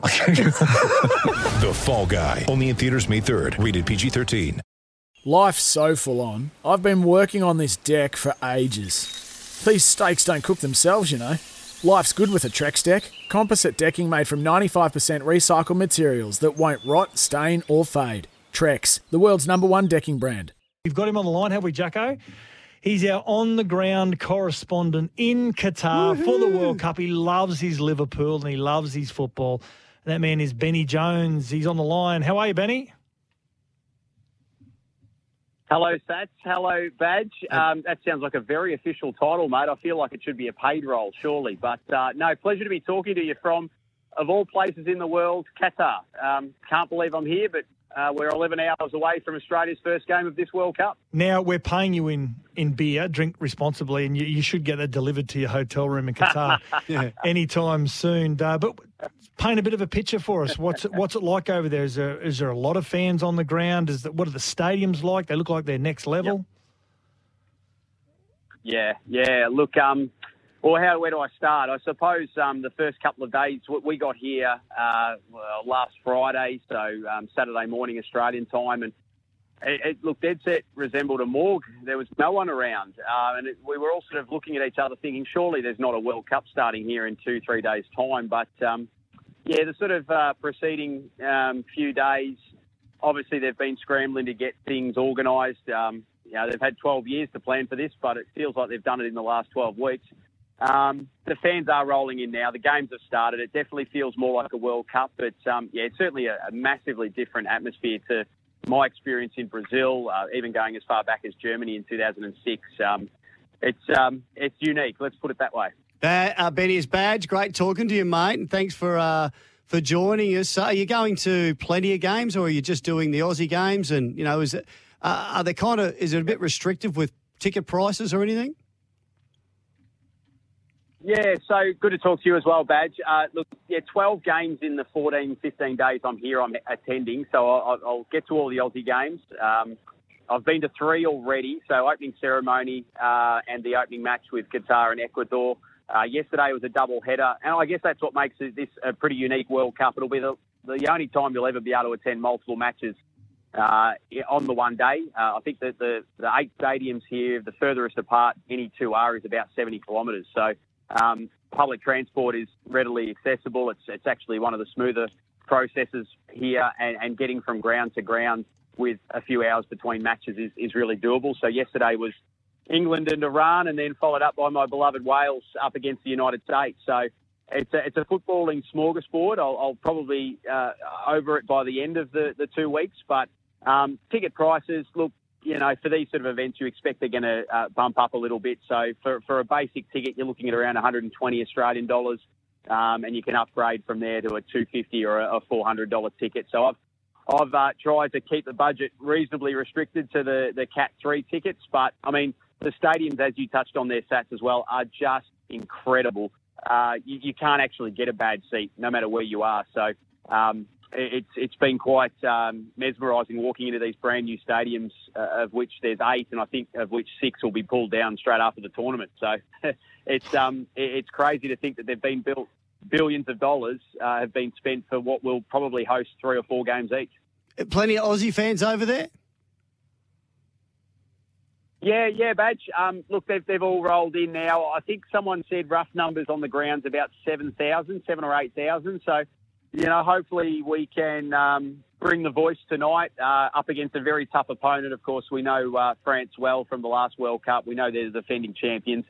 The Fall Guy. Only in theaters May 3rd. Rated PG-13. Life's so full on. I've been working on this deck for ages. These steaks don't cook themselves, you know. Life's good with a Trex deck. Composite decking made from 95% recycled materials that won't rot, stain, or fade. Trex, the world's number one decking brand. We've got him on the line, have we, Jacko? He's our on the ground correspondent in Qatar for the World Cup. He loves his Liverpool and he loves his football. That man is Benny Jones. He's on the line. How are you, Benny? Hello, Sats. Hello, Badge. Um, that sounds like a very official title, mate. I feel like it should be a paid role, surely. But uh, no, pleasure to be talking to you from, of all places in the world, Qatar. Um, can't believe I'm here, but uh, we're 11 hours away from Australia's first game of this World Cup. Now, we're paying you in, in beer. Drink responsibly, and you, you should get that delivered to your hotel room in Qatar anytime soon. Uh, but paint a bit of a picture for us. What's it, what's it like over there? Is there is there a lot of fans on the ground? Is that, what are the stadiums like? They look like they're next level. Yeah, yeah. Look, um, well, how where do I start? I suppose um, the first couple of days we- got here uh, last Friday, so um, Saturday morning Australian time, and it, it looked dead set resembled a morgue. There was no one around, uh, and it, we were all sort of looking at each other, thinking, surely there's not a World Cup starting here in two, three days' time. But um, yeah, the sort of uh, preceding um, few days, obviously they've been scrambling to get things organised. Um, you know, they've had 12 years to plan for this, but it feels like they've done it in the last 12 weeks. Um, the fans are rolling in now. The games have started. It definitely feels more like a World Cup, but um, yeah, it's certainly a, a massively different atmosphere to my experience in Brazil, uh, even going as far back as Germany in 2006. Um, it's um, it's unique. Let's put it that way. That, uh, Benny is badge. Great talking to you, mate, and thanks for uh, for joining us. Are you going to plenty of games, or are you just doing the Aussie games? And you know, is it uh, are they kind of is it a bit restrictive with ticket prices or anything? Yeah, so good to talk to you as well, Badge. Uh, look, yeah, 12 games in the 14, 15 days I'm here, I'm attending, so I'll, I'll get to all the Aussie games. Um, I've been to three already, so opening ceremony uh, and the opening match with Qatar and Ecuador. Uh, yesterday was a double header, and I guess that's what makes this a pretty unique World Cup. It'll be the, the only time you'll ever be able to attend multiple matches uh, on the one day. Uh, I think that the, the eight stadiums here, the furthest apart any two are, is about 70 kilometres. So um, public transport is readily accessible. It's, it's actually one of the smoother processes here, and, and getting from ground to ground with a few hours between matches is, is really doable. So yesterday was England and Iran, and then followed up by my beloved Wales up against the United States. So it's a, it's a footballing smorgasbord. I'll, I'll probably uh, over it by the end of the, the two weeks, but um, ticket prices look. You know, for these sort of events, you expect they're going to uh, bump up a little bit. So for, for a basic ticket, you're looking at around 120 Australian dollars, um, and you can upgrade from there to a 250 or a, a 400 dollar ticket. So I've I've uh, tried to keep the budget reasonably restricted to the the Cat three tickets, but I mean the stadiums, as you touched on their stats as well, are just incredible. Uh, you, you can't actually get a bad seat no matter where you are. So um, it's it's been quite um, mesmerising walking into these brand new stadiums, uh, of which there's eight, and I think of which six will be pulled down straight after the tournament. So it's um it's crazy to think that they've been built billions of dollars uh, have been spent for what will probably host three or four games each. Plenty of Aussie fans over there. Yeah, yeah, Badge. Um, look, they've, they've all rolled in now. I think someone said rough numbers on the ground's about 7,000, 7 or 8,000. So, you know, hopefully we can um, bring the voice tonight uh, up against a very tough opponent. Of course, we know uh, France well from the last World Cup. We know they're the defending champions.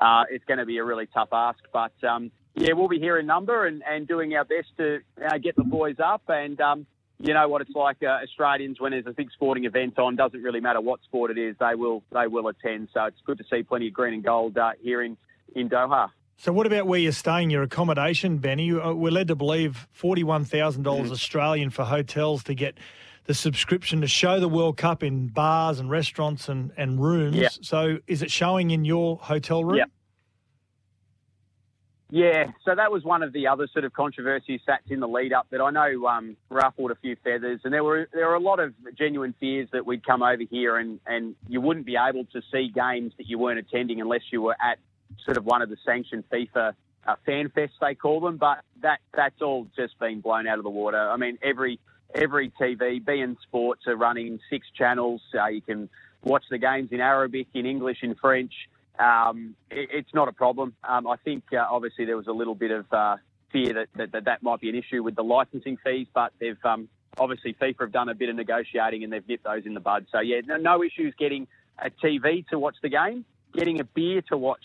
Uh, it's going to be a really tough ask. But, um, yeah, we'll be here in number and, and doing our best to uh, get the boys up and, um, you know what it's like. Uh, Australians, when there's a big sporting event on, doesn't really matter what sport it is, they will they will attend. So it's good to see plenty of green and gold uh, here in in Doha. So, what about where you're staying, your accommodation, Benny? Uh, We're led to believe $41,000 Mm. Australian for hotels to get the subscription to show the World Cup in bars and restaurants and, and rooms. Yeah. So is it showing in your hotel room? Yeah. Yeah, so that was one of the other sort of controversies sats in the lead up that I know um, ruffled a few feathers, and there were there were a lot of genuine fears that we'd come over here and, and you wouldn't be able to see games that you weren't attending unless you were at sort of one of the sanctioned FIFA uh, fan fests they call them. But that that's all just been blown out of the water. I mean, every every TV, beIN Sports are running six channels. Uh, you can watch the games in Arabic, in English, in French um, it, it's not a problem. Um, I think uh, obviously there was a little bit of uh, fear that, that, that that might be an issue with the licensing fees, but they've um, obviously FIFA have done a bit of negotiating and they've nipped those in the bud. So yeah, no, no issues getting a TV to watch the game. Getting a beer to watch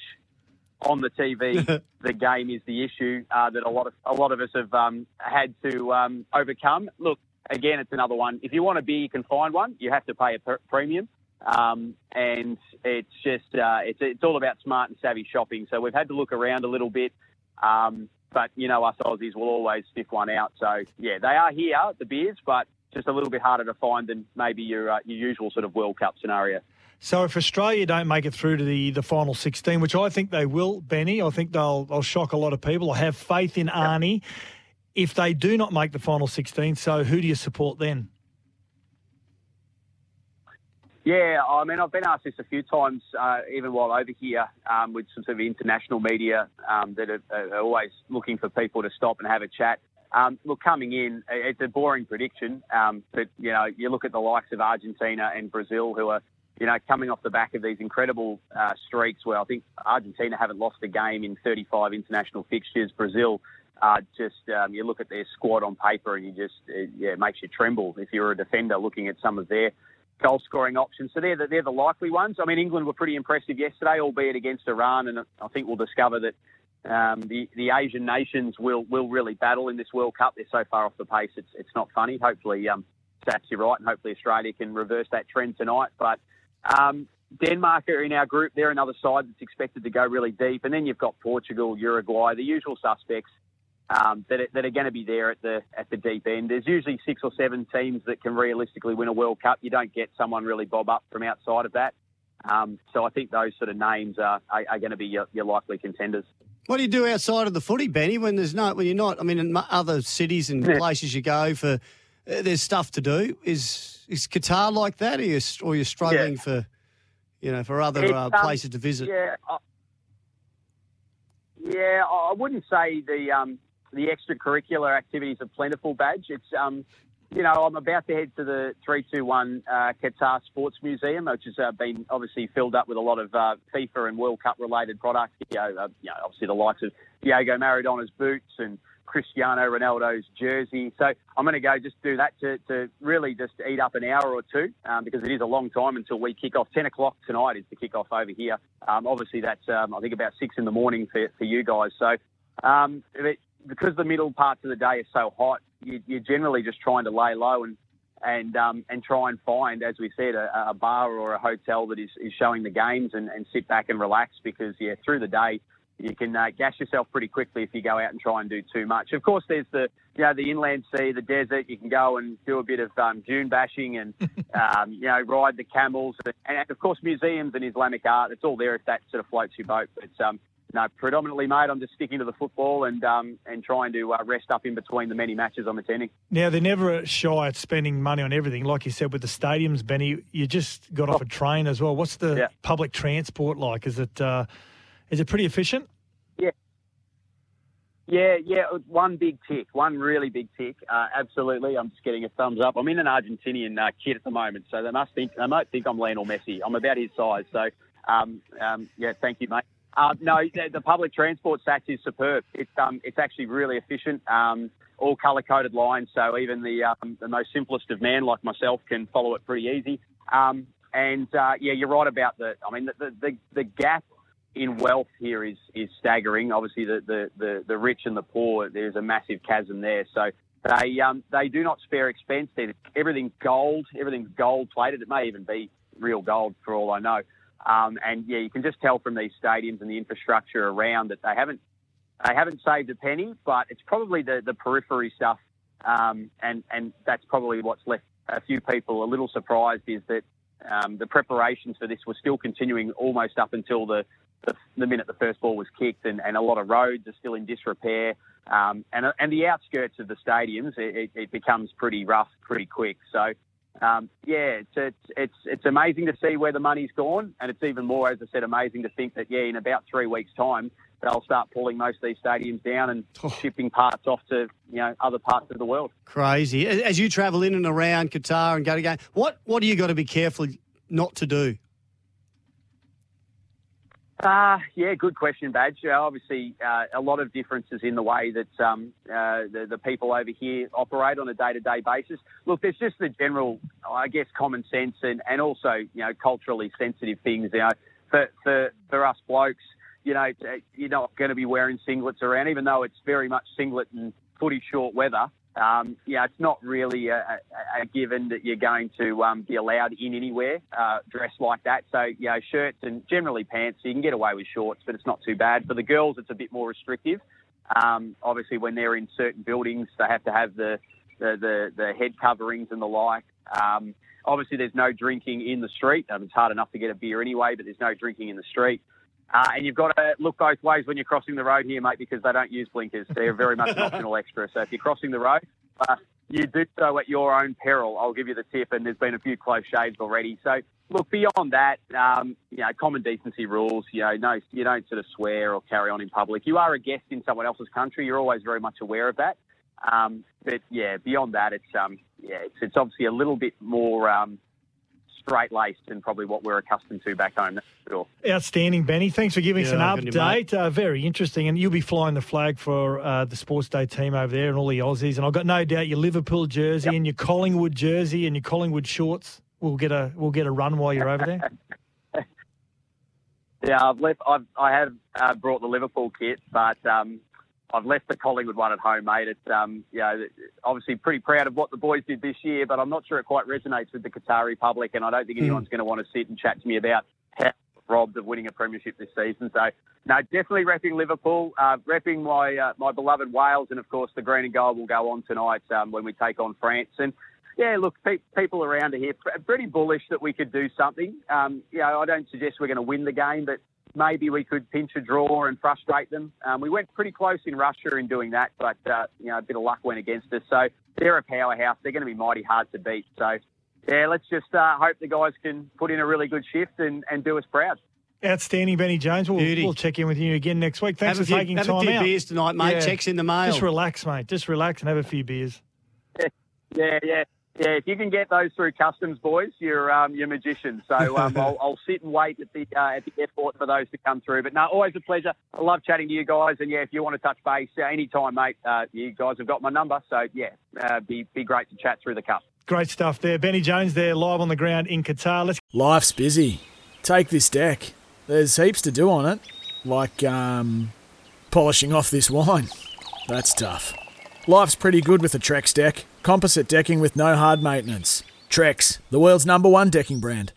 on the TV the game is the issue uh, that a lot of a lot of us have um, had to um, overcome. Look, again, it's another one. If you want a beer, you can find one. You have to pay a per- premium. Um, and it's just uh, it's it's all about smart and savvy shopping. So we've had to look around a little bit, um, but you know us Aussies will always sniff one out. So yeah, they are here the beers, but just a little bit harder to find than maybe your uh, your usual sort of World Cup scenario. So if Australia don't make it through to the, the final 16, which I think they will, Benny, I think they'll they'll shock a lot of people. I have faith in Arnie. If they do not make the final 16, so who do you support then? Yeah, I mean, I've been asked this a few times, uh, even while over here um, with some sort of international media um, that are, are, always looking for people to stop and have a chat. Um, look, coming in, it's a boring prediction, um, but you know, you look at the likes of Argentina and Brazil, who are, you know, coming off the back of these incredible uh, streaks. Where I think Argentina haven't lost a game in 35 international fixtures. Brazil, uh, just um, you look at their squad on paper, and you just it, yeah, it makes you tremble if you're a defender looking at some of their goal scoring options. So they're the, they're the likely ones. I mean, England were pretty impressive yesterday, albeit against Iran, and I think we'll discover that um, the the Asian nations will will really battle in this World Cup. They're so far off the pace, it's it's not funny. Hopefully, um, you're right, and hopefully Australia can reverse that trend tonight. But um, Denmark are in our group. They're another side that's expected to go really deep, and then you've got Portugal, Uruguay, the usual suspects um, that, are, that are going to be there at the at the deep end. There's usually six or seven teams that can realistically win a World Cup. You don't get someone really bob up from outside of that. Um, so I think those sort of names are, are, are going to be your, your, likely contenders. What do you do outside of the footy, Benny? When there's no, when you're not, I mean, in other cities and places you go for, there's stuff to do. Is is Qatar like that, or you or you're struggling yeah. for, you know, for other uh, places um, to visit? Yeah, I, yeah, I wouldn't say the um, the extracurricular activities are plentiful badge. It's um, you know, I'm about to head to the 321 uh, Qatar Sports Museum, which has uh, been obviously filled up with a lot of uh, FIFA and World Cup related products. You know, uh, you know, obviously the likes of Diego Maradona's boots and Cristiano Ronaldo's jersey. So I'm going to go just do that to, to really just eat up an hour or two um, because it is a long time until we kick off. 10 o'clock tonight is the kick off over here. Um, obviously, that's, um, I think, about 6 in the morning for, for you guys. So um, it, because the middle parts of the day are so hot, you, are generally just trying to lay low and and um, and try and find, as we said, a, a bar or a hotel that is, is showing the games and, and sit back and relax because yeah, through the day you can uh, gas yourself pretty quickly if you go out and try and do too much. Of course, there's the you know the inland sea, the desert. You can go and do a bit of um, dune bashing and um, you know ride the camels, and, and, of course museums and Islamic art. It's all there if that sort of floats your boat. But um, no, predominantly, mate, I'm just sticking to the football and um, and trying to uh, rest up in between the many matches I'm attending. Now, they're never shy at spending money on everything. Like you said with the stadiums, Benny, you just got off a train as well. What's the yeah. public transport like? Is it uh, is it pretty efficient? Yeah. Yeah, yeah, one big tick, one really big tick. Uh, absolutely, I'm just getting a thumbs up. I'm in an Argentinian uh, kit at the moment, so they must think they might think I'm Lionel Messi. I'm about his size, so um, um, yeah, thank you, mate. Uh, no, the, the, public transport Sats is superb. It's um, it's actually really efficient. Um, all color coded lines, so even the um, the most simplest of man like myself can follow it pretty easy. Um, and uh, yeah, you're right about the. I mean, the, the the gap in wealth here is is staggering. Obviously, the the the, the rich and the poor, there's a massive chasm there. So they um, they do not spare expense. They're, everything's gold. Everything's gold plated. It may even be real gold for all I know. Um, and yeah, you can just tell from these stadiums and the infrastructure around that they haven't they haven't saved a penny, but it's probably the, the periphery stuff, um, and and that's probably what's left a few people a little surprised is that um, the preparations for this were still continuing almost up until the, the, the minute the first ball was kicked, and, and a lot of roads are still in disrepair. Um, and, and the outskirts of the stadiums, it, it, becomes pretty rough pretty quick. So, um, yeah, it's, it's, it's, it's amazing to see where the money's gone, and it's even more, as I said, amazing to think that, yeah, in about three weeks' time, they'll start pulling most of these stadiums down and shipping parts off to you know other parts of the world. Crazy. As as you travel in and around Qatar and go to game, what what do you got to be careful not to do? Uh, yeah, good question, Badge. Uh, obviously, uh, a lot of differences in the way that um, uh, the, the people over here operate on a day-to-day basis. Look, there's just the general, I guess, common sense and, and also, you know, culturally sensitive things. You know, for, for, for us blokes, you know, you're not going to be wearing singlets around, even though it's very much singlet and footy short weather. Um, yeah, it's not really a, a, a, given that you're going to um, be allowed in anywhere uh, dressed like that. So, you know, shirts and generally pants, you can get away with shorts, but it's not too bad. For the girls, it's a bit more restrictive. Um, obviously, when they're in certain buildings, they have to have the, the, the, the head coverings and the like. Um, obviously, there's no drinking in the street. Um, it's hard enough to get a beer anyway, but there's no drinking in the street. Uh, and you've got to look both ways when you're crossing the road here, mate, because they don't use blinkers. They're very much an optional extra. So if you're crossing the road, uh, you do so at your own peril. I'll give you the tip, and there's been a few close shaves already. So look beyond that, um, you know, common decency rules. You know, no, you don't sort of swear or carry on in public. You are a guest in someone else's country. You're always very much aware of that. Um, but yeah, beyond that, it's um, yeah, it's, it's obviously a little bit more. Um, straight laced than probably what we're accustomed to back home. Sure. Outstanding, Benny. Thanks for giving Yeah, us an good to update. Uh, very interesting. And you'll be flying the flag for uh, the Sports Day team over there and all the Aussies. And I've got no doubt your Liverpool jersey Yep. and your Collingwood jersey and your Collingwood shorts will get a will get a run while you're over there. Yeah, I've left. I've, I have uh, brought the Liverpool kit, but um, I've left the Collingwood one at home, mate. It's um, you know, obviously pretty proud of what the boys did this year, but I'm not sure it quite resonates with the Qatari public, and I don't think anyone's going to want to sit and chat to me about how robbed of winning a premiership this season. So, no, definitely repping Liverpool, uh, repping my uh, my beloved Wales, and of course the green and gold will go on tonight um, when we take on France. And yeah, look, pe- people around here pretty bullish that we could do something. Um, you know, I don't suggest we're going to win the game, but maybe we could pinch a draw and frustrate them. Um, we went pretty close in Russia in doing that, but uh, you know, a bit of luck went against us. So they're a powerhouse. They're going to be mighty hard to beat. So yeah, let's just uh, hope the guys can put in a really good shift and, and do us proud. Outstanding, Benny Jones. We'll, we'll check in with you again next week. Thanks have for a few, taking have time a few out. beers tonight, mate. Yeah. Checks in the mail. Just relax, mate. Just relax and have a few beers. Yeah, yeah. Yeah, if you can get those through customs, boys, you're um, you're magicians. So um, I'll, I'll sit and wait at the uh, at the airport for those to come through. But no, always a pleasure. I love chatting to you guys. And yeah, if you want to touch base uh, anytime, mate, uh, you guys have got my number. So yeah, uh, be be great to chat through the cup. Great stuff there. Benny Jones there, live on the ground in Qatar. Let's Life's busy. Take this deck. There's heaps to do on it, like um, polishing off this wine. That's tough. Life's pretty good with a Trex deck. Composite decking with no hard maintenance. Trex, the world's number one decking brand.